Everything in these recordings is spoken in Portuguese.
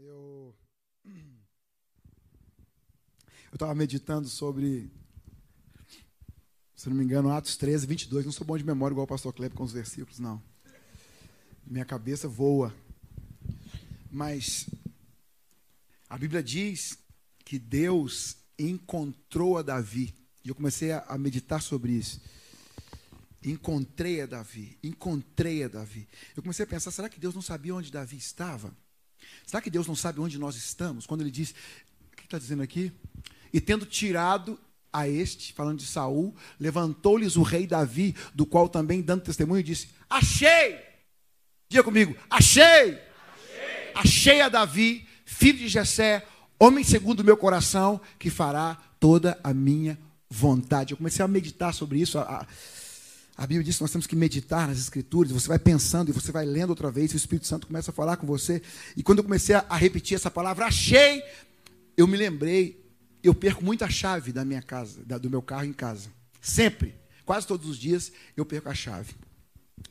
Eu eu estava meditando sobre, se não me engano, Atos 13, 22. Não sou bom de memória igual o pastor Kleber com os versículos, não. Minha cabeça voa. Mas a Bíblia diz que Deus encontrou a Davi. E eu comecei a meditar sobre isso. Encontrei a Davi, encontrei a Davi. Eu comecei a pensar, será que Deus não sabia onde Davi estava? Será que Deus não sabe onde nós estamos? Quando ele diz, o que está dizendo aqui? E tendo tirado a este, falando de Saul, levantou-lhes o rei Davi, do qual também, dando testemunho, disse: Achei! Diga comigo, achei! Achei, achei a Davi, filho de Jessé, homem segundo o meu coração, que fará toda a minha vontade. Eu comecei a meditar sobre isso. A, a Bíblia diz que nós temos que meditar nas Escrituras. Você vai pensando e você vai lendo outra vez. E o Espírito Santo começa a falar com você. E quando eu comecei a repetir essa palavra, achei, eu me lembrei. Eu perco muito a chave da minha casa, do meu carro em casa. Sempre, quase todos os dias, eu perco a chave.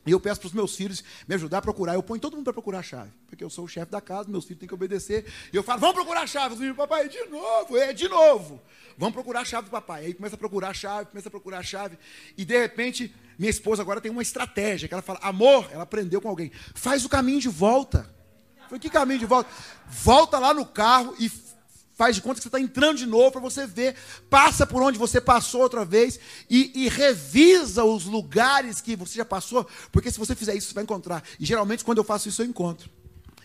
E eu peço para os meus filhos me ajudar a procurar. Eu ponho todo mundo para procurar a chave. Porque eu sou o chefe da casa, meus filhos têm que obedecer. E eu falo, vamos procurar a chave. Os meninos, papai, de novo, é de novo. Vamos procurar a chave do papai. Aí começa a procurar a chave, começa a procurar a chave. E de repente, minha esposa agora tem uma estratégia, que ela fala, amor, ela aprendeu com alguém. Faz o caminho de volta. Falei, que caminho de volta? Volta lá no carro e faz de conta que você está entrando de novo para você ver, passa por onde você passou outra vez e, e, revisa os lugares que você já passou, porque se você fizer isso, você vai encontrar. E geralmente, quando eu faço isso, eu encontro.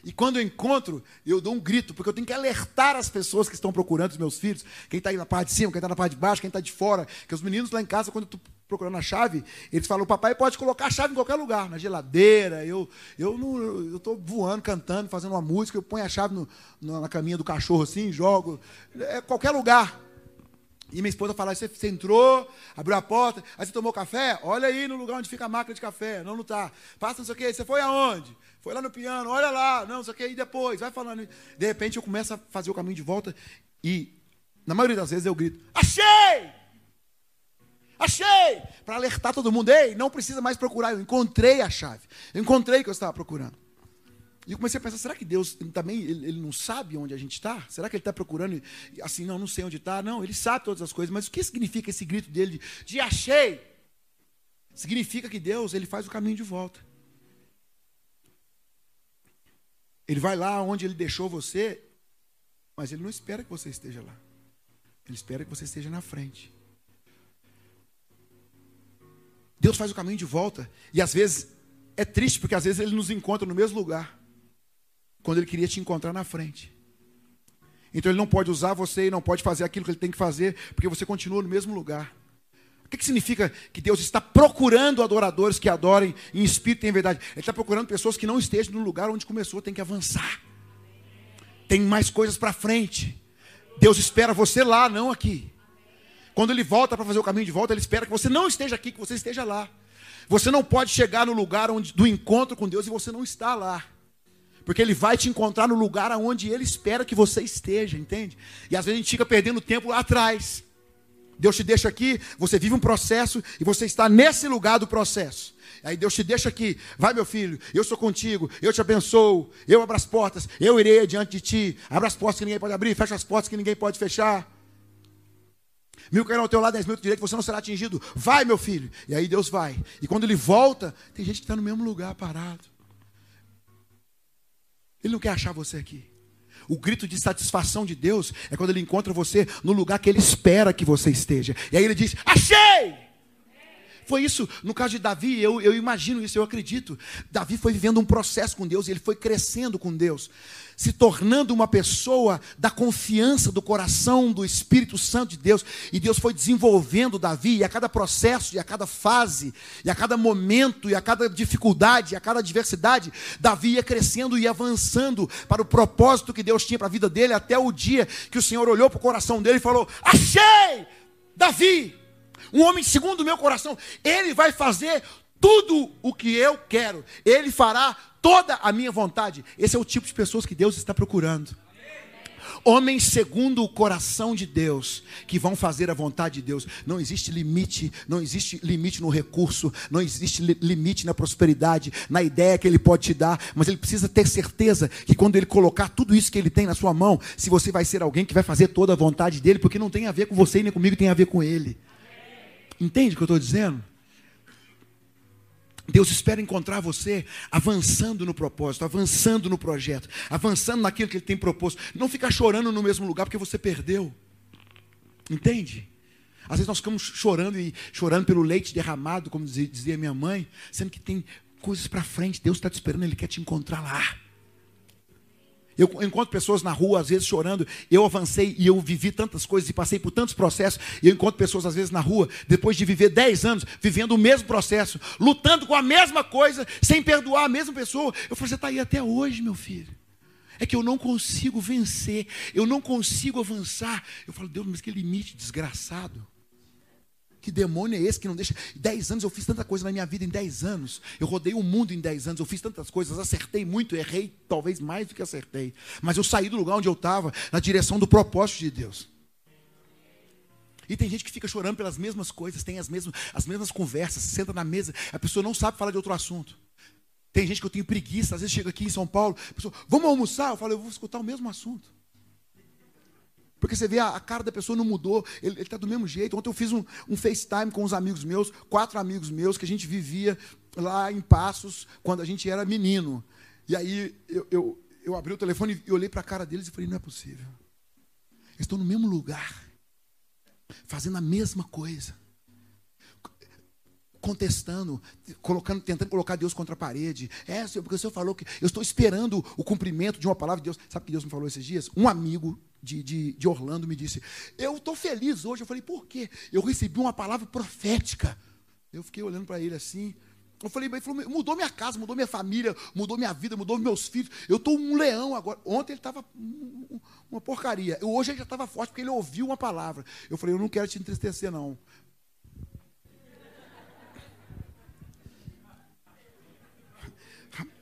E quando eu encontro, eu dou um grito, porque eu tenho que alertar as pessoas que estão procurando os meus filhos, quem está aí na parte de cima, quem está na parte de baixo, quem está de fora, que os meninos lá em casa, quando estou procurando a chave, eles falam, papai pode colocar a chave em qualquer lugar, na geladeira, eu eu não, eu estou voando, cantando, fazendo uma música, eu ponho a chave no, na caminha do cachorro assim, jogo, é qualquer lugar. E minha esposa fala, você, você entrou, abriu a porta, aí você tomou café? Olha aí no lugar onde fica a máquina de café. Não, não está. Passa não sei o quê. Você foi aonde? Foi lá no piano, olha lá. Não, não sei o quê. E depois, vai falando. De repente eu começo a fazer o caminho de volta e, na maioria das vezes, eu grito, achei! Achei! Para alertar todo mundo, ei, não precisa mais procurar, eu encontrei a chave. Eu encontrei o que eu estava procurando. E eu comecei a pensar, será que Deus ele também ele, ele não sabe onde a gente está? Será que ele está procurando assim, não, não sei onde está? Não, ele sabe todas as coisas, mas o que significa esse grito dele de, de achei? Significa que Deus ele faz o caminho de volta. Ele vai lá onde ele deixou você, mas ele não espera que você esteja lá. Ele espera que você esteja na frente. Deus faz o caminho de volta. E às vezes é triste, porque às vezes ele nos encontra no mesmo lugar, quando ele queria te encontrar na frente. Então ele não pode usar você e não pode fazer aquilo que ele tem que fazer, porque você continua no mesmo lugar. O que, que significa que Deus está procurando adoradores que adorem em espírito e em verdade? Ele está procurando pessoas que não estejam no lugar onde começou, tem que avançar. Tem mais coisas para frente. Deus espera você lá, não aqui. Quando ele volta para fazer o caminho de volta, ele espera que você não esteja aqui, que você esteja lá. Você não pode chegar no lugar onde, do encontro com Deus e você não está lá. Porque ele vai te encontrar no lugar onde ele espera que você esteja, entende? E às vezes a gente fica perdendo tempo lá atrás. Deus te deixa aqui, você vive um processo e você está nesse lugar do processo. Aí Deus te deixa aqui, vai meu filho, eu sou contigo, eu te abençoo, eu abro as portas, eu irei diante de ti, abra as portas que ninguém pode abrir, fecha as portas que ninguém pode fechar. Mil cairão ao teu lado, dez mil ao direito, você não será atingido. Vai, meu filho. E aí Deus vai. E quando ele volta, tem gente que está no mesmo lugar parado. Ele não quer achar você aqui. O grito de satisfação de Deus é quando ele encontra você no lugar que ele espera que você esteja. E aí ele diz: Achei! Foi isso, no caso de Davi, eu, eu imagino isso, eu acredito. Davi foi vivendo um processo com Deus, ele foi crescendo com Deus se tornando uma pessoa da confiança do coração do Espírito Santo de Deus. E Deus foi desenvolvendo Davi, e a cada processo, e a cada fase, e a cada momento, e a cada dificuldade, e a cada adversidade, Davi ia crescendo e avançando para o propósito que Deus tinha para a vida dele, até o dia que o Senhor olhou para o coração dele e falou: Achei! Davi, um homem segundo o meu coração, ele vai fazer tudo o que eu quero, ele fará toda a minha vontade. Esse é o tipo de pessoas que Deus está procurando. Homens segundo o coração de Deus, que vão fazer a vontade de Deus. Não existe limite, não existe limite no recurso, não existe limite na prosperidade, na ideia que ele pode te dar, mas ele precisa ter certeza que quando ele colocar tudo isso que ele tem na sua mão, se você vai ser alguém que vai fazer toda a vontade dele, porque não tem a ver com você e nem comigo, tem a ver com ele. Entende o que eu estou dizendo? Deus espera encontrar você avançando no propósito, avançando no projeto, avançando naquilo que Ele tem proposto. Não ficar chorando no mesmo lugar porque você perdeu. Entende? Às vezes nós ficamos chorando e chorando pelo leite derramado, como dizia minha mãe, sendo que tem coisas para frente. Deus está te esperando, Ele quer te encontrar lá. Eu encontro pessoas na rua, às vezes chorando. Eu avancei e eu vivi tantas coisas e passei por tantos processos. E eu encontro pessoas, às vezes, na rua, depois de viver 10 anos, vivendo o mesmo processo, lutando com a mesma coisa, sem perdoar a mesma pessoa. Eu falo, você está aí até hoje, meu filho. É que eu não consigo vencer, eu não consigo avançar. Eu falo, Deus, mas que limite desgraçado. Que demônio é esse que não deixa? Dez anos eu fiz tanta coisa na minha vida em dez anos. Eu rodei o mundo em dez anos, eu fiz tantas coisas, acertei muito, errei talvez mais do que acertei. Mas eu saí do lugar onde eu estava, na direção do propósito de Deus. E tem gente que fica chorando pelas mesmas coisas, tem as mesmas, as mesmas conversas, senta na mesa, a pessoa não sabe falar de outro assunto. Tem gente que eu tenho preguiça, às vezes chega aqui em São Paulo, a pessoa, vamos almoçar? Eu falo, eu vou escutar o mesmo assunto. Porque você vê a, a cara da pessoa não mudou, ele está do mesmo jeito. Ontem eu fiz um, um FaceTime com uns amigos meus, quatro amigos meus, que a gente vivia lá em Passos, quando a gente era menino. E aí eu, eu, eu abri o telefone e olhei para a cara deles e falei: não é possível. Eles estão no mesmo lugar, fazendo a mesma coisa contestando, colocando, tentando colocar Deus contra a parede. É, porque o Senhor falou que eu estou esperando o cumprimento de uma palavra de Deus. Sabe o que Deus me falou esses dias? Um amigo de, de, de Orlando me disse: Eu estou feliz hoje. Eu falei, por quê? Eu recebi uma palavra profética. Eu fiquei olhando para ele assim. Eu falei, ele falou, mudou minha casa, mudou minha família, mudou minha vida, mudou meus filhos. Eu estou um leão agora. Ontem ele estava uma porcaria. Hoje ele já estava forte porque ele ouviu uma palavra. Eu falei, eu não quero te entristecer, não.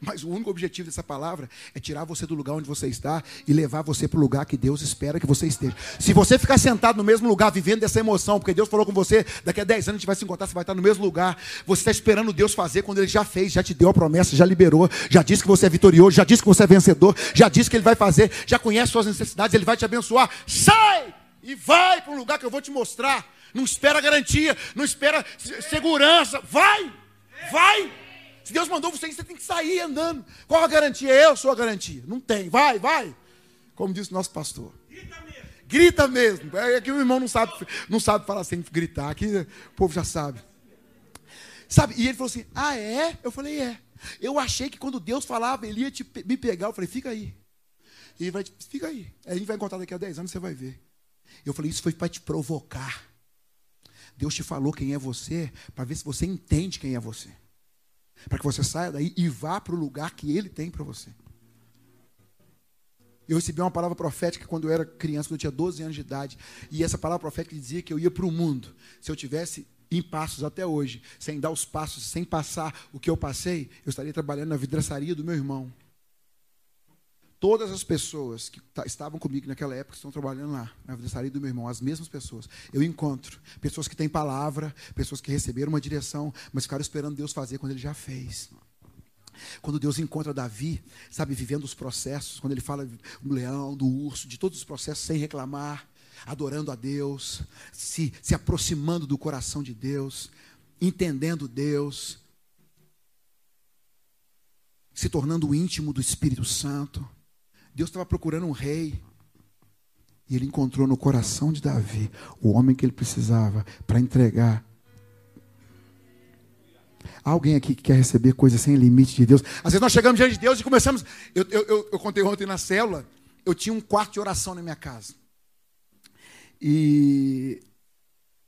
Mas o único objetivo dessa palavra é tirar você do lugar onde você está e levar você para o lugar que Deus espera que você esteja. Se você ficar sentado no mesmo lugar, vivendo dessa emoção, porque Deus falou com você, daqui a 10 anos a gente vai se encontrar, você vai estar no mesmo lugar. Você está esperando Deus fazer quando Ele já fez, já te deu a promessa, já liberou, já disse que você é vitorioso, já disse que você é vencedor, já disse que Ele vai fazer, já conhece suas necessidades, Ele vai te abençoar. Sai e vai para um lugar que eu vou te mostrar. Não espera garantia, não espera segurança. Vai, vai. Se Deus mandou você, você tem que sair andando. Qual a garantia? Eu sou a garantia. Não tem. Vai, vai. Como disse o nosso pastor. Grita mesmo. Grita mesmo. É que o irmão não sabe, não sabe falar sem gritar. Aqui o povo já sabe. Sabe? E ele falou assim: Ah, é? Eu falei: É. Eu achei que quando Deus falava, ele ia te, me pegar. Eu falei: Fica aí. E ele vai, fica aí. A gente vai encontrar daqui a 10 anos, você vai ver. Eu falei: Isso foi para te provocar. Deus te falou quem é você, para ver se você entende quem é você. Para que você saia daí e vá para o lugar que Ele tem para você. Eu recebi uma palavra profética quando eu era criança, quando eu tinha 12 anos de idade. E essa palavra profética dizia que eu ia para o mundo. Se eu tivesse em passos até hoje, sem dar os passos, sem passar o que eu passei, eu estaria trabalhando na vidraçaria do meu irmão. Todas as pessoas que estavam comigo naquela época estão trabalhando lá, na vidraçaria do meu irmão, as mesmas pessoas. Eu encontro pessoas que têm palavra, pessoas que receberam uma direção, mas ficaram esperando Deus fazer quando ele já fez. Quando Deus encontra Davi, sabe, vivendo os processos, quando ele fala do leão, do urso, de todos os processos sem reclamar, adorando a Deus, se, se aproximando do coração de Deus, entendendo Deus, se tornando íntimo do Espírito Santo. Deus estava procurando um rei. E ele encontrou no coração de Davi o homem que ele precisava para entregar. Há alguém aqui que quer receber coisas sem limite de Deus? Às vezes nós chegamos diante de Deus e começamos. Eu, eu, eu, eu contei ontem na célula, eu tinha um quarto de oração na minha casa. E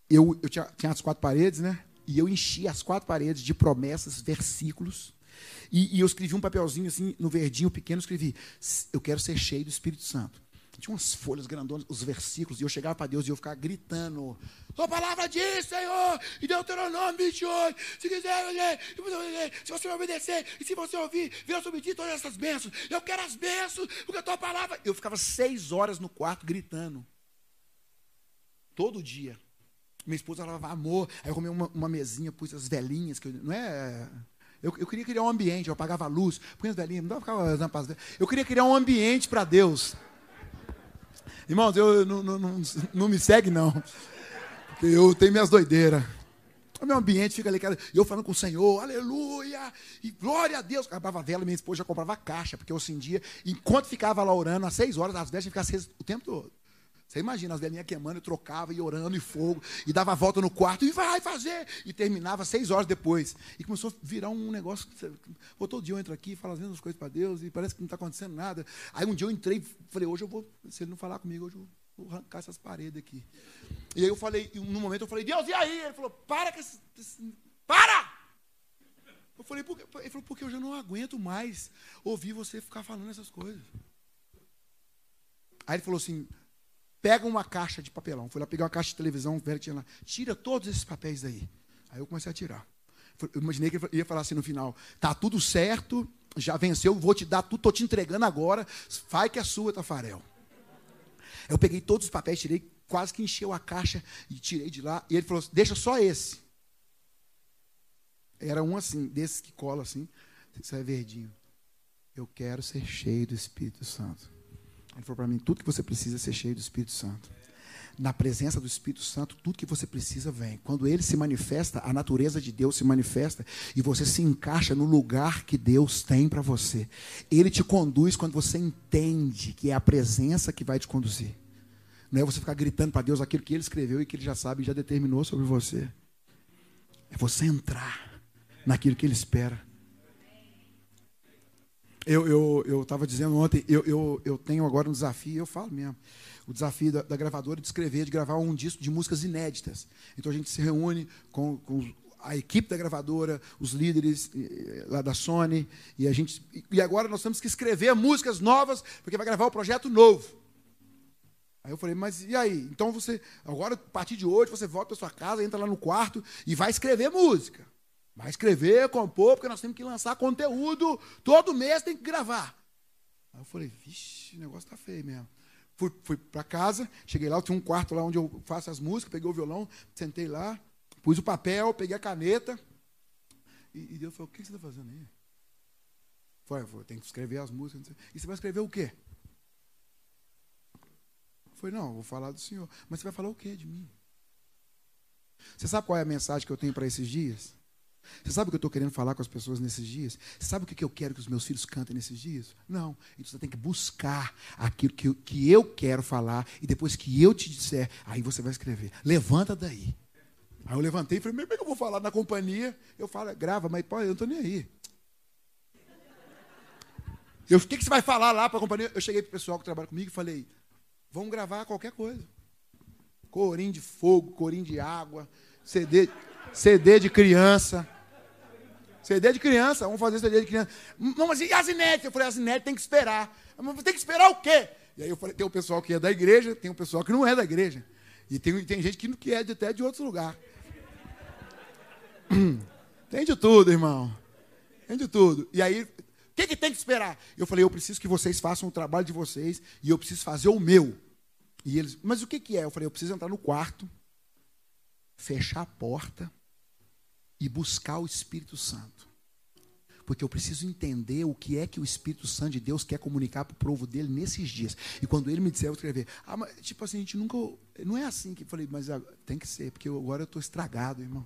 eu, eu tinha, tinha as quatro paredes, né? E eu enchi as quatro paredes de promessas, versículos e, e, eu escrevi um papelzinho assim, no verdinho pequeno, escrevi: Eu quero ser cheio do Espírito Santo. tinha umas folhas grandonas, os versículos, e eu chegava para Deus e eu ficava gritando: Sua palavra diz, Senhor, e Deuteronômio 28, se quiser, se você obedecer, e se você ouvir, virá sobre ti todas essas bênçãos. Eu quero as bênçãos, porque a tua palavra. Eu ficava seis horas no quarto gritando. Todo dia. Minha esposa falava amor. Aí eu comi uma, uma mesinha, pus as velhinhas, que eu, não é. Eu, eu, queria criar um ambiente, eu apagava a luz, punha as velhinhas, não ficava Eu queria criar um ambiente para Deus. Irmãos, eu não, não, não, não, me segue, não. Porque eu tenho minhas doideiras. O meu ambiente fica ali, eu falando com o Senhor, aleluia, e glória a Deus. Acabava a vela, minha esposa já comprava caixa, porque eu acendia. Enquanto ficava lá orando, às seis horas, as velas ficavam acesas o tempo todo. Você imagina as velhinhas queimando, eu trocava e orando e fogo, e dava a volta no quarto, e vai fazer. E terminava seis horas depois. E começou a virar um negócio. Pô, todo dia eu entro aqui falo as mesmas coisas para Deus, e parece que não está acontecendo nada. Aí um dia eu entrei e falei, hoje eu vou, se ele não falar comigo, hoje eu vou arrancar essas paredes aqui. E aí eu falei, no momento eu falei, Deus, e aí? Ele falou, para que esse, esse, para! Eu falei, por quê? Ele falou, porque eu já não aguento mais ouvir você ficar falando essas coisas. Aí ele falou assim, pega uma caixa de papelão. Fui lá pegar uma caixa de televisão, velho tinha lá. Tira todos esses papéis daí. Aí eu comecei a tirar. Eu imaginei que ele ia falar assim no final: tá tudo certo, já venceu, vou te dar tudo, tô te entregando agora, faz que é sua, Tafarel. Eu peguei todos os papéis, tirei, quase que encheu a caixa e tirei de lá. E ele falou: deixa só esse. Era um assim, desses que cola assim, isso é verdinho. Eu quero ser cheio do Espírito Santo. Ele falou para mim: tudo que você precisa é ser cheio do Espírito Santo. Na presença do Espírito Santo, tudo que você precisa vem. Quando ele se manifesta, a natureza de Deus se manifesta e você se encaixa no lugar que Deus tem para você. Ele te conduz quando você entende que é a presença que vai te conduzir. Não é você ficar gritando para Deus aquilo que ele escreveu e que ele já sabe e já determinou sobre você. É você entrar naquilo que ele espera. Eu estava eu, eu dizendo ontem, eu, eu, eu tenho agora um desafio, eu falo mesmo, o desafio da, da, gravadora de escrever, de gravar um disco de músicas inéditas. Então a gente se reúne com, com a equipe da gravadora, os líderes lá da Sony, e a gente e agora nós temos que escrever músicas novas, porque vai gravar o um projeto novo. Aí eu falei, mas e aí? Então você, agora a partir de hoje, você volta para sua casa, entra lá no quarto e vai escrever música. Vai escrever, compor, porque nós temos que lançar conteúdo. Todo mês tem que gravar. Aí eu falei, vixe, o negócio tá feio mesmo. Fui, fui para casa, cheguei lá, tinha um quarto lá onde eu faço as músicas, peguei o violão, sentei lá, pus o papel, peguei a caneta. E, e Deus falou, o que você está fazendo aí? Falei, eu tenho que escrever as músicas. E você vai escrever o quê? Eu falei, não, vou falar do Senhor. Mas você vai falar o quê de mim? Você sabe qual é a mensagem que eu tenho para esses dias? Você sabe o que eu estou querendo falar com as pessoas nesses dias? Você sabe o que eu quero que os meus filhos cantem nesses dias? Não. Então você tem que buscar aquilo que eu, que eu quero falar e depois que eu te disser, aí você vai escrever. Levanta daí. Aí eu levantei e falei, como é que eu vou falar na companhia? Eu falo, grava, mas pô, eu não estou nem aí. Eu, o que, que você vai falar lá para a companhia? Eu cheguei para o pessoal que trabalha comigo e falei, vamos gravar qualquer coisa. Corim de fogo, corim de água, CD, CD de criança. CD de criança, vamos fazer CD de criança. Não, mas e as inéditas? Eu falei, as inéditas tem que esperar. Mas tem que esperar o quê? E aí eu falei, tem o pessoal que é da igreja, tem o pessoal que não é da igreja. E tem, tem gente que, que é de, até de outros lugares. Tem de tudo, irmão. Tem de tudo. E aí, o que, que tem que esperar? Eu falei, eu preciso que vocês façam o trabalho de vocês e eu preciso fazer o meu. E eles, mas o que, que é? Eu falei, eu preciso entrar no quarto, fechar a porta e buscar o Espírito Santo. Porque eu preciso entender o que é que o Espírito Santo de Deus quer comunicar para o povo dele nesses dias. E quando ele me disser, eu escrever. Ah, mas, tipo assim, a gente nunca. Não é assim que eu falei, mas tem que ser, porque agora eu estou estragado, irmão.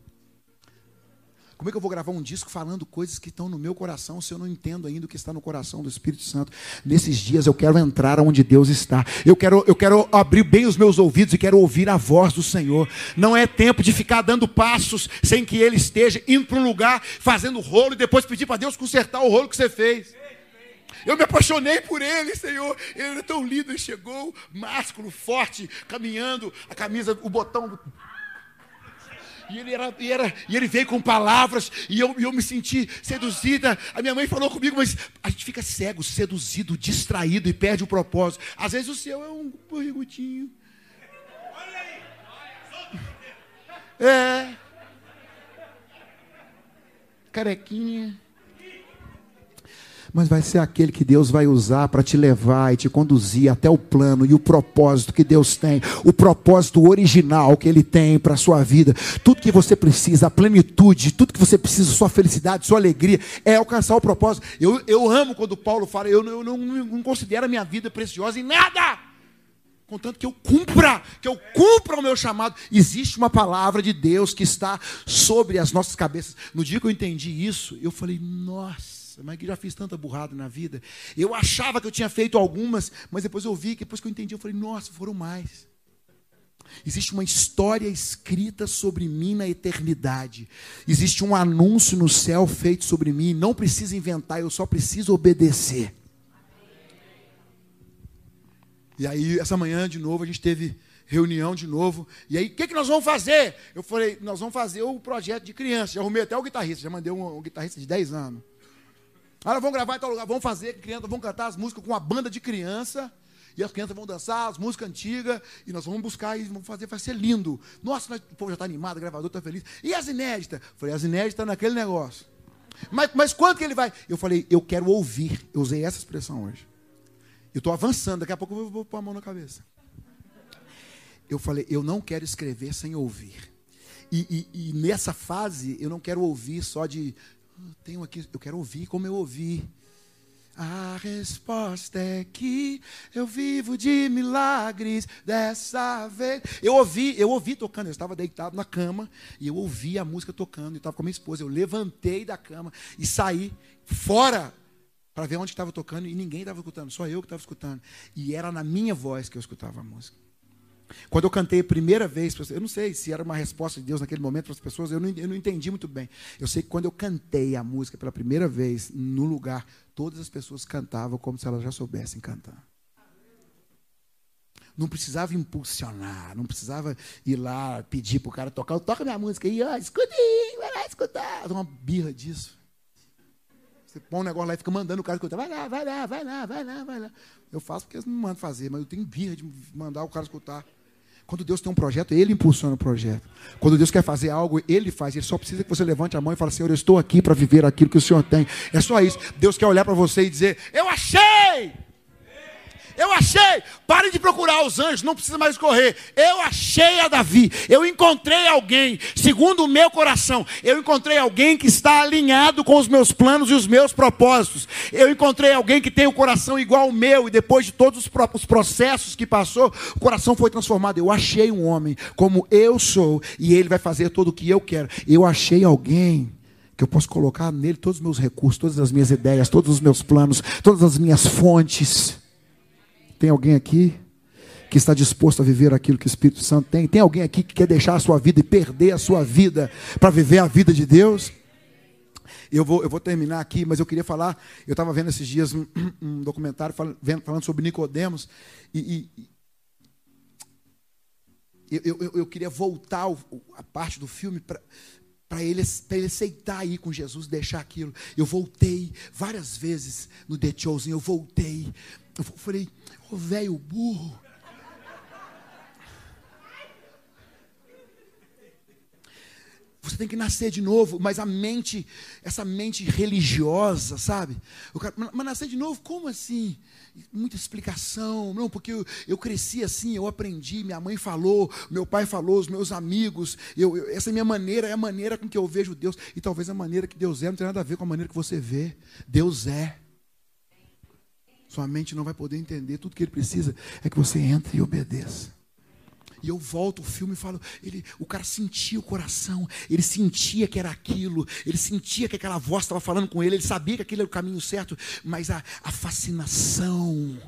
Como é que eu vou gravar um disco falando coisas que estão no meu coração se eu não entendo ainda o que está no coração do Espírito Santo? Nesses dias eu quero entrar onde Deus está. Eu quero, eu quero abrir bem os meus ouvidos e quero ouvir a voz do Senhor. Não é tempo de ficar dando passos sem que Ele esteja indo para um lugar, fazendo rolo e depois pedir para Deus consertar o rolo que você fez. Eu me apaixonei por ele, Senhor. Ele era tão lindo, ele chegou, másculo, forte, caminhando, a camisa, o botão e ele, era, e, era, e ele veio com palavras, e eu, eu me senti seduzida. A minha mãe falou comigo, mas a gente fica cego, seduzido, distraído e perde o propósito. Às vezes o seu é um perguntinho. É. Carequinha mas vai ser aquele que Deus vai usar para te levar e te conduzir até o plano e o propósito que Deus tem, o propósito original que Ele tem para a sua vida. Tudo que você precisa, a plenitude, tudo que você precisa, sua felicidade, sua alegria, é alcançar o propósito. Eu, eu amo quando Paulo fala, eu, eu não, não considero a minha vida preciosa em nada contanto que eu cumpra, que eu cumpra o meu chamado. Existe uma palavra de Deus que está sobre as nossas cabeças. No dia que eu entendi isso, eu falei: nossa mas que já fiz tanta burrada na vida. Eu achava que eu tinha feito algumas, mas depois eu vi, depois que eu entendi, eu falei, nossa, foram mais. Existe uma história escrita sobre mim na eternidade. Existe um anúncio no céu feito sobre mim. Não precisa inventar, eu só preciso obedecer. E aí, essa manhã, de novo, a gente teve reunião de novo. E aí, o que, que nós vamos fazer? Eu falei, nós vamos fazer o projeto de criança. Já arrumei até o guitarrista, já mandei um, um guitarrista de 10 anos. Agora vamos gravar em tal lugar, vamos fazer, crianças vão cantar as músicas com uma banda de criança. E as crianças vão dançar as músicas antigas, e nós vamos buscar e vamos fazer, vai ser lindo. Nossa, nós, o povo já está animado, o gravador está feliz. E as inéditas? Falei, as inéditas naquele negócio. Mas, mas quando que ele vai? Eu falei, eu quero ouvir. Eu usei essa expressão hoje. Eu estou avançando, daqui a pouco eu vou pôr a mão na cabeça. Eu falei, eu não quero escrever sem ouvir. E, e, e, nessa fase, eu não quero ouvir só de tenho aqui, eu quero ouvir como eu ouvi. A resposta é que eu vivo de milagres dessa vez. Eu ouvi, eu ouvi tocando, eu estava deitado na cama e eu ouvi a música tocando, eu estava com a minha esposa. Eu levantei da cama e saí fora para ver onde estava tocando e ninguém estava escutando, só eu que estava escutando. E era na minha voz que eu escutava a música. Quando eu cantei a primeira vez, eu não sei se era uma resposta de Deus naquele momento para as pessoas, eu não, eu não entendi muito bem. Eu sei que quando eu cantei a música pela primeira vez, no lugar, todas as pessoas cantavam como se elas já soubessem cantar. Não precisava impulsionar, não precisava ir lá pedir para o cara tocar. Toca minha música aí, ó, escute, vai lá escutar. Uma birra disso. Você põe um negócio lá e fica mandando o cara escutar. Vai lá, vai lá, vai lá, vai lá, vai lá. Eu faço porque eles não mandam fazer, mas eu tenho birra de mandar o cara escutar. Quando Deus tem um projeto, Ele impulsiona o projeto. Quando Deus quer fazer algo, Ele faz. Ele só precisa que você levante a mão e fale, Senhor, eu estou aqui para viver aquilo que o Senhor tem. É só isso. Deus quer olhar para você e dizer, eu achei! Eu achei. Pare de procurar os anjos, não precisa mais correr. Eu achei a Davi. Eu encontrei alguém, segundo o meu coração. Eu encontrei alguém que está alinhado com os meus planos e os meus propósitos. Eu encontrei alguém que tem o um coração igual ao meu e depois de todos os processos que passou, o coração foi transformado. Eu achei um homem como eu sou e ele vai fazer tudo o que eu quero. Eu achei alguém que eu posso colocar nele todos os meus recursos, todas as minhas ideias, todos os meus planos, todas as minhas fontes. Tem alguém aqui que está disposto a viver aquilo que o Espírito Santo tem? Tem alguém aqui que quer deixar a sua vida e perder a sua vida para viver a vida de Deus? Eu vou, eu vou terminar aqui, mas eu queria falar. Eu estava vendo esses dias um, um documentário falando, sobre Nicodemos e, e eu, eu, eu, queria voltar a parte do filme para ele, ele aceitar ir com Jesus, deixar aquilo. Eu voltei várias vezes no The Chosen, eu voltei. Eu falei, Ô oh, velho burro. Você tem que nascer de novo, mas a mente, essa mente religiosa, sabe? Cara, mas nascer de novo, como assim? Muita explicação. Não, porque eu, eu, cresci assim, eu aprendi, minha mãe falou, meu pai falou, os meus amigos. Eu, eu, essa é a minha maneira, é a maneira com que eu vejo Deus. E talvez a maneira que Deus é não tem nada a ver com a maneira que você vê. Deus é. Sua mente não vai poder entender. Tudo que ele precisa é que você entre e obedeça. E eu volto o filme e falo, ele, o cara sentia o coração, ele sentia que era aquilo, ele sentia que aquela voz estava falando com ele, ele sabia que aquele era o caminho certo, mas a, a fascinação,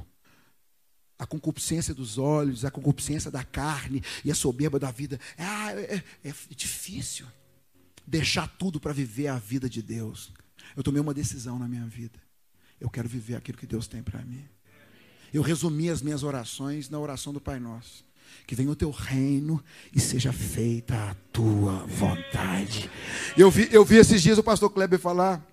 a concupiscência dos olhos, a concupiscência da carne e a soberba da vida, ah, é, é, é difícil deixar tudo para viver a vida de Deus. Eu tomei uma decisão na minha vida. Eu quero viver aquilo que Deus tem para mim. Eu resumi as minhas orações na oração do Pai Nosso. que venha o teu reino e seja feita a tua vontade. Eu vi, eu vi esses dias o pastor Kleber falar.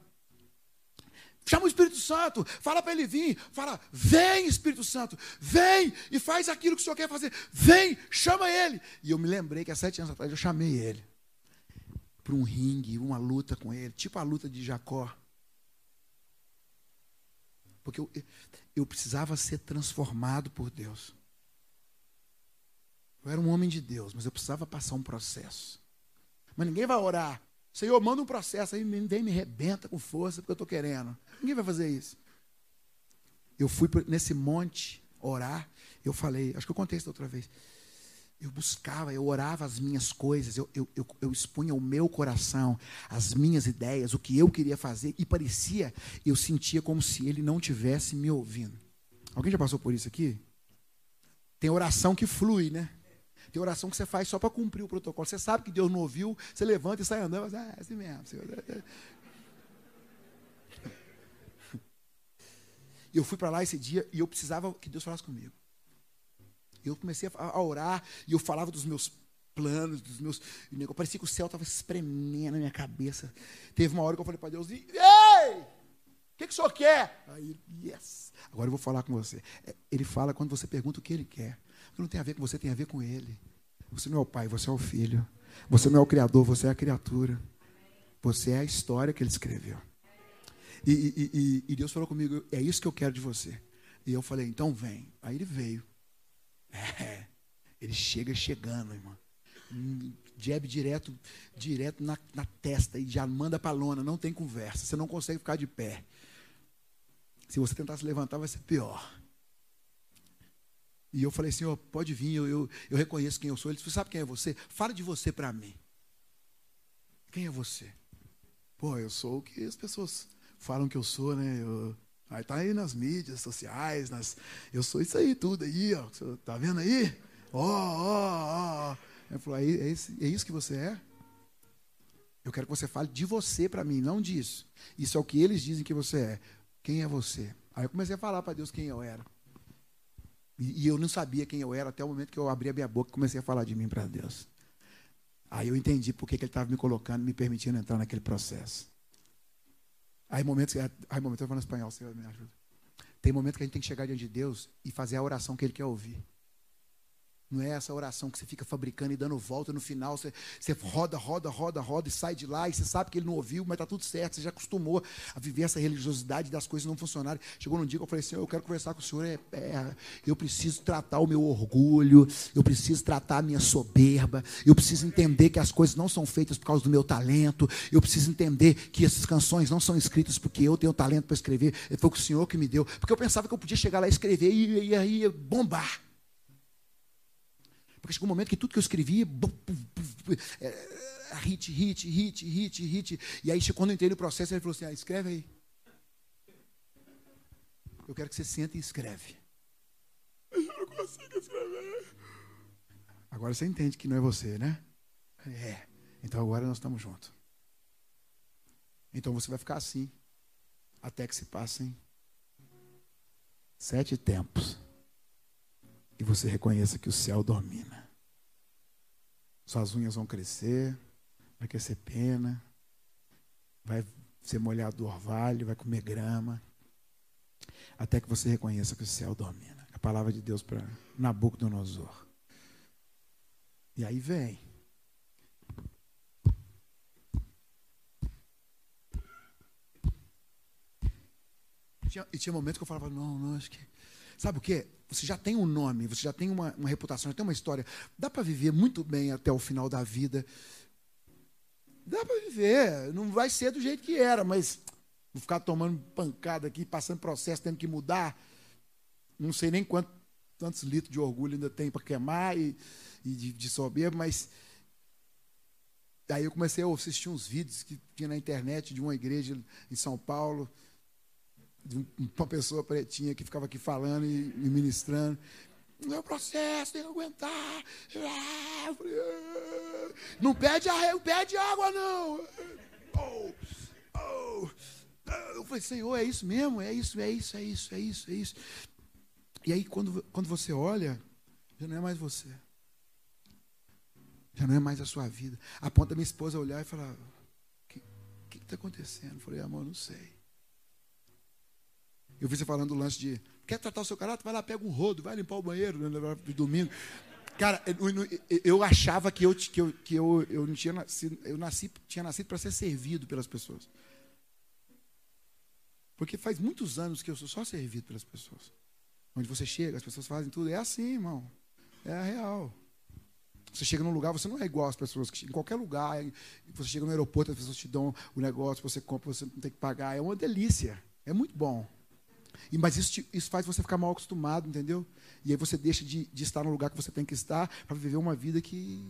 Chama o Espírito Santo, fala para ele vir, fala, vem Espírito Santo, vem e faz aquilo que o Senhor quer fazer, vem, chama ele. E eu me lembrei que há sete anos atrás eu chamei ele para um ringue, uma luta com ele, tipo a luta de Jacó. Porque eu, eu precisava ser transformado por Deus. Eu era um homem de Deus, mas eu precisava passar um processo. Mas ninguém vai orar. Senhor, manda um processo aí, vem me rebenta com força, porque eu estou querendo. Ninguém vai fazer isso. Eu fui nesse monte orar, eu falei, acho que eu contei isso outra vez. Eu buscava, eu orava as minhas coisas, eu, eu, eu, eu, expunha o meu coração, as minhas ideias, o que eu queria fazer, e parecia, eu sentia como se ele não tivesse me ouvindo. Alguém já passou por isso aqui? Tem oração que flui, né? Tem oração que você faz só para cumprir o protocolo. Você sabe que Deus não ouviu, você levanta e sai andando, mas ah, é assim mesmo. Senhor. Eu fui para lá esse dia e eu precisava que Deus falasse comigo. Eu comecei a orar e eu falava dos meus planos, dos meus. Parecia que o céu estava espremendo na minha cabeça. Teve uma hora que eu falei para Deus: Ei! O que, que o senhor quer? Aí, yes. Agora eu vou falar com você. É, ele fala quando você pergunta o que ele quer. Não tem a ver com você, tem a ver com ele. Você não é o pai, você é o filho. Você não é o criador, você é a criatura. Você é a história que ele escreveu. E, e, e, e Deus falou comigo: é isso que eu quero de você. E eu falei: então vem. Aí ele veio. É, ele chega chegando, irmão. Jab direto, direto na, na testa e já manda para lona. Não tem conversa. Você não consegue ficar de pé. Se você tentar se levantar, vai ser pior. E eu falei, Senhor, pode vir, eu, eu, eu reconheço quem eu sou. Ele disse, sabe quem é você? Fala de você para mim. Quem é você? Pô, eu sou o que as pessoas falam que eu sou, né? Eu, Aí tá aí nas mídias sociais, nas, eu sou isso aí tudo aí, ó. Tá vendo aí? Ó, ó, ó. Ele falou, é, é, é isso que você é? Eu quero que você fale de você para mim, não disso. Isso é o que eles dizem que você é. Quem é você? Aí eu comecei a falar para Deus quem eu era. E, e, eu não sabia quem eu era até o momento que eu abri a minha boca e comecei a falar de mim para Deus. Aí eu entendi por que, que ele estava me colocando, me permitindo entrar naquele processo. Aí momentos, aí momentos eu falo espanhol, você me ajuda. Tem momentos que a gente tem que chegar diante de Deus e fazer a oração que Ele quer ouvir. Não é essa oração que você fica fabricando e dando volta no final. Você, você roda, roda, roda, roda e sai de lá e você sabe que ele não ouviu, mas está tudo certo. Você já acostumou a viver essa religiosidade das coisas não funcionarem. Chegou num dia que eu falei assim: eu quero conversar com o senhor. É, é, eu preciso tratar o meu orgulho, eu preciso tratar a minha soberba, eu preciso entender que as coisas não são feitas por causa do meu talento, eu preciso entender que essas canções não são escritas porque eu tenho talento para escrever. Foi o senhor que me deu. Porque eu pensava que eu podia chegar lá e escrever e aí bombar. Porque chegou um momento que tudo que eu escrevia, é, hit, hit, hit, hit, hit. E aí, quando eu entrei no processo, ele falou assim: ah, escreve aí. Eu quero que você sente e escreve. Eu não consigo escrever. Agora você entende que não é você, né? É. Então agora nós estamos juntos. Então você vai ficar assim. Até que se passem sete tempos e você reconheça que o céu domina. Suas unhas vão crescer, vai crescer pena, vai ser molhado do orvalho, vai comer grama, até que você reconheça que o céu domina. A palavra de Deus para Nabucodonosor. E aí vem. E tinha momentos que eu falava, não, não, acho que Sabe o que? Você já tem um nome, você já tem uma, uma reputação, já tem uma história. Dá para viver muito bem até o final da vida. Dá para viver. Não vai ser do jeito que era, mas vou ficar tomando pancada aqui, passando processo, tendo que mudar. Não sei nem quantos, quantos litros de orgulho ainda tem para queimar e, e de, de soberba, mas. Aí eu comecei a assistir uns vídeos que tinha na internet de uma igreja em São Paulo uma pessoa pretinha que ficava aqui falando e, ministrando. Meu processo, tem que aguentar. Não pede, não pede água, não. Oh, oh. Eu falei, Senhor, é isso mesmo? É isso, é isso, é isso, é isso, é isso. E aí, quando, quando você olha, já não é mais você. Já não é mais a sua vida. A ponto da minha esposa olhar e falar: O que está acontecendo? Eu falei, amor, não sei. Eu vi você falando do lance de: Quer tratar o seu caráter? Vai lá, pega um rodo, vai limpar o banheiro no né, domingo. Cara, eu, achava que eu, que eu, que eu, eu não tinha nascido, eu nasci, tinha nascido para ser servido pelas pessoas. Porque faz muitos anos que eu sou só servido pelas pessoas. Onde você chega, as pessoas fazem tudo. É assim, irmão. É a real. Você chega num lugar, você não é igual às pessoas. Que, em qualquer lugar, você chega no aeroporto, as pessoas te dão o negócio, você compra, você não tem que pagar. É uma delícia. É muito bom. E, mas isso, te, isso faz você ficar mal acostumado, entendeu? E aí você deixa de, de estar no lugar que você tem que estar para viver uma vida que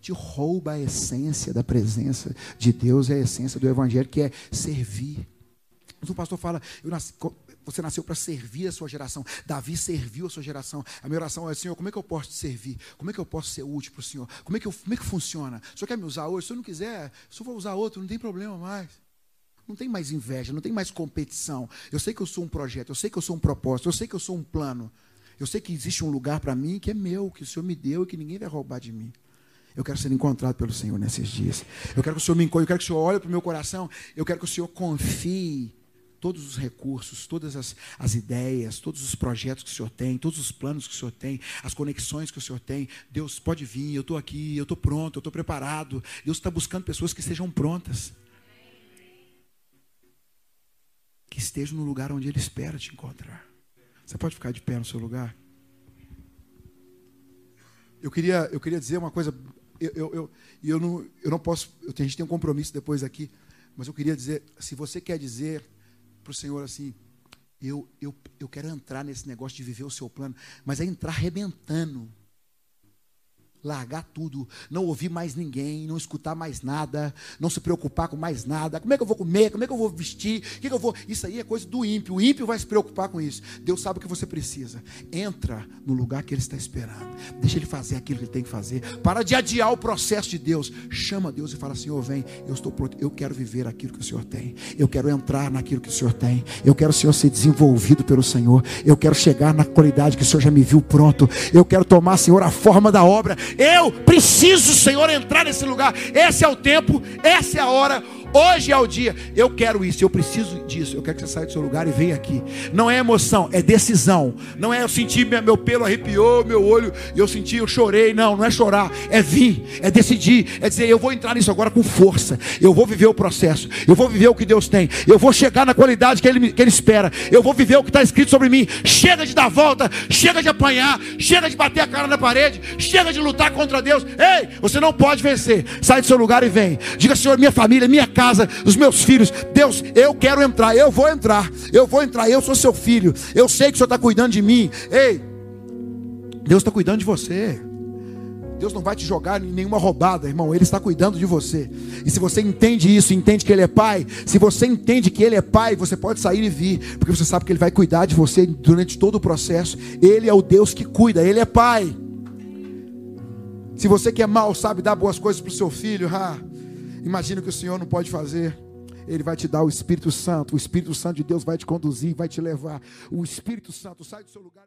te rouba a essência da presença de Deus, a essência do Evangelho, que é servir. Mas o pastor fala, nasci, você nasceu para servir a sua geração. Davi serviu a sua geração. A minha oração é, Senhor, como é que eu posso te servir? Como é que eu posso ser útil para o Senhor? Como é, que eu, como é que funciona? O Senhor quer me usar hoje? Se eu não quiser, se eu for usar outro, não tem problema mais. Não tem mais inveja, não tem mais competição. Eu sei que eu sou um projeto, eu sei que eu sou um propósito, eu sei que eu sou um plano. Eu sei que existe um lugar para mim que é meu, que o Senhor me deu e que ninguém vai roubar de mim. Eu quero ser encontrado pelo Senhor nesses dias. Eu quero que o Senhor me encontre, eu quero que o Senhor olhe para o meu coração, eu quero que o Senhor confie todos os recursos, todas as, as ideias, todos os projetos que o Senhor tem, todos os planos que o Senhor tem, as conexões que o Senhor tem. Deus pode vir, eu estou aqui, eu estou pronto, eu estou preparado. Deus está buscando pessoas que estejam prontas. Que estejam no lugar onde Ele espera te encontrar. Você pode ficar de pé no seu lugar? Eu queria, eu queria dizer uma coisa. Eu, eu, eu, eu, não, eu não posso. Eu, a gente tem um compromisso depois aqui. Mas eu queria dizer: se você quer dizer para o Senhor assim: eu, eu, eu quero entrar nesse negócio de viver o seu plano, mas é entrar arrebentando largar tudo, não ouvir mais ninguém, não escutar mais nada, não se preocupar com mais nada. Como é que eu vou comer? Como é que eu vou vestir? O que, que eu vou? Isso aí é coisa do ímpio. O ímpio vai se preocupar com isso. Deus sabe o que você precisa. Entra no lugar que Ele está esperando. Deixa Ele fazer aquilo que Ele tem que fazer. Para de adiar o processo de Deus. Chama Deus e fala: Senhor, vem. Eu estou pronto. Eu quero viver aquilo que o Senhor tem. Eu quero entrar naquilo que o Senhor tem. Eu quero, Senhor, ser desenvolvido pelo Senhor. Eu quero chegar na qualidade que o Senhor já me viu pronto. Eu quero tomar, Senhor, a forma da obra eu preciso, Senhor, entrar nesse lugar. Esse é o tempo, essa é a hora. Hoje é o dia. Eu quero isso, eu preciso disso. Eu quero que você saia do seu lugar e venha aqui. Não é emoção, é decisão. Não é eu sentir meu pelo arrepiou, meu olho, e eu senti, eu chorei. Não, não é chorar, é vir, é decidir, é dizer, eu vou entrar nisso agora com força. Eu vou viver o processo. Eu vou viver o que Deus tem. Eu vou chegar na qualidade que Ele, que ele espera. Eu vou viver o que está escrito sobre mim. Chega de dar volta, chega de apanhar, chega de bater a cara na parede, chega de lutar contra Deus. Ei, você não pode vencer. Sai do seu lugar e vem. Diga, Senhor, minha família, minha casa, os meus filhos. Deus, eu quero entrar, eu vou entrar, eu vou entrar, eu sou seu filho. Eu sei que o Senhor está cuidando de mim. Ei, Deus está cuidando de você. Deus não vai te jogar em nenhuma roubada, irmão. Ele está cuidando de você. E se você entende isso, entende que Ele é Pai, se você entende que Ele é Pai, você pode sair e vir, porque você sabe que Ele vai cuidar de você durante todo o processo. Ele é o Deus que cuida, Ele é Pai. Se você que é mal sabe dar boas coisas para o seu filho, ah, Imagina que o Senhor não pode fazer. Ele vai te dar o Espírito Santo. O Espírito Santo de Deus vai te conduzir, vai te levar. O Espírito Santo sai do seu lugar.